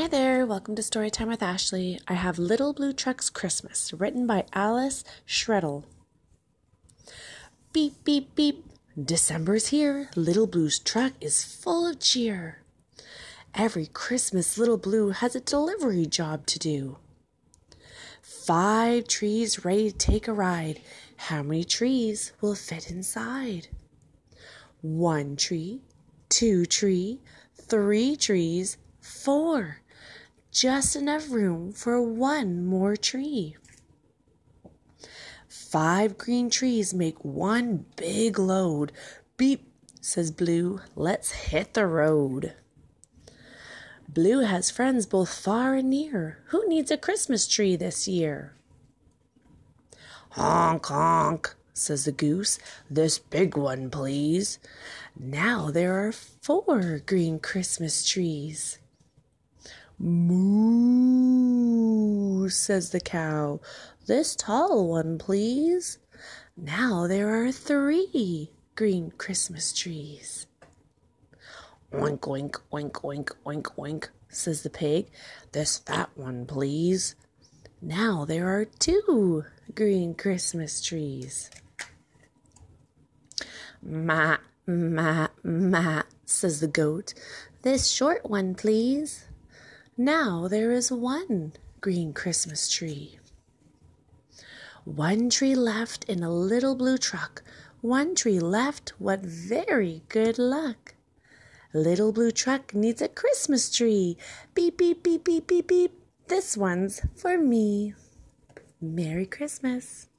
Hi there, welcome to Storytime with Ashley. I have Little Blue Truck's Christmas, written by Alice Schertle. Beep, beep, beep. December's here. Little Blue's truck is full of cheer. Every Christmas, Little Blue has a delivery job to do. Five trees ready to take a ride. How many trees will fit inside? One tree, two tree, three trees, four. Just enough room for one more tree. Five green trees make one big load. Beep, says Blue. Let's hit the road. Blue has friends both far and near. Who needs a Christmas tree this year? Honk, honk, says the goose. This big one, please. Now there are four green Christmas trees. Moo, says the cow. This tall one, please. Now there are three green Christmas trees. Oink, oink, oink, oink, oink, oink, says the pig. This fat one, please. Now there are two green Christmas trees. Ma, ma, ma, says the goat. This short one, please. Now there is one green Christmas tree. One tree left in a little blue truck. One tree left. What very good luck. Little blue truck needs a Christmas tree. Beep, beep, beep, beep, beep, beep. This one's for me. Merry Christmas.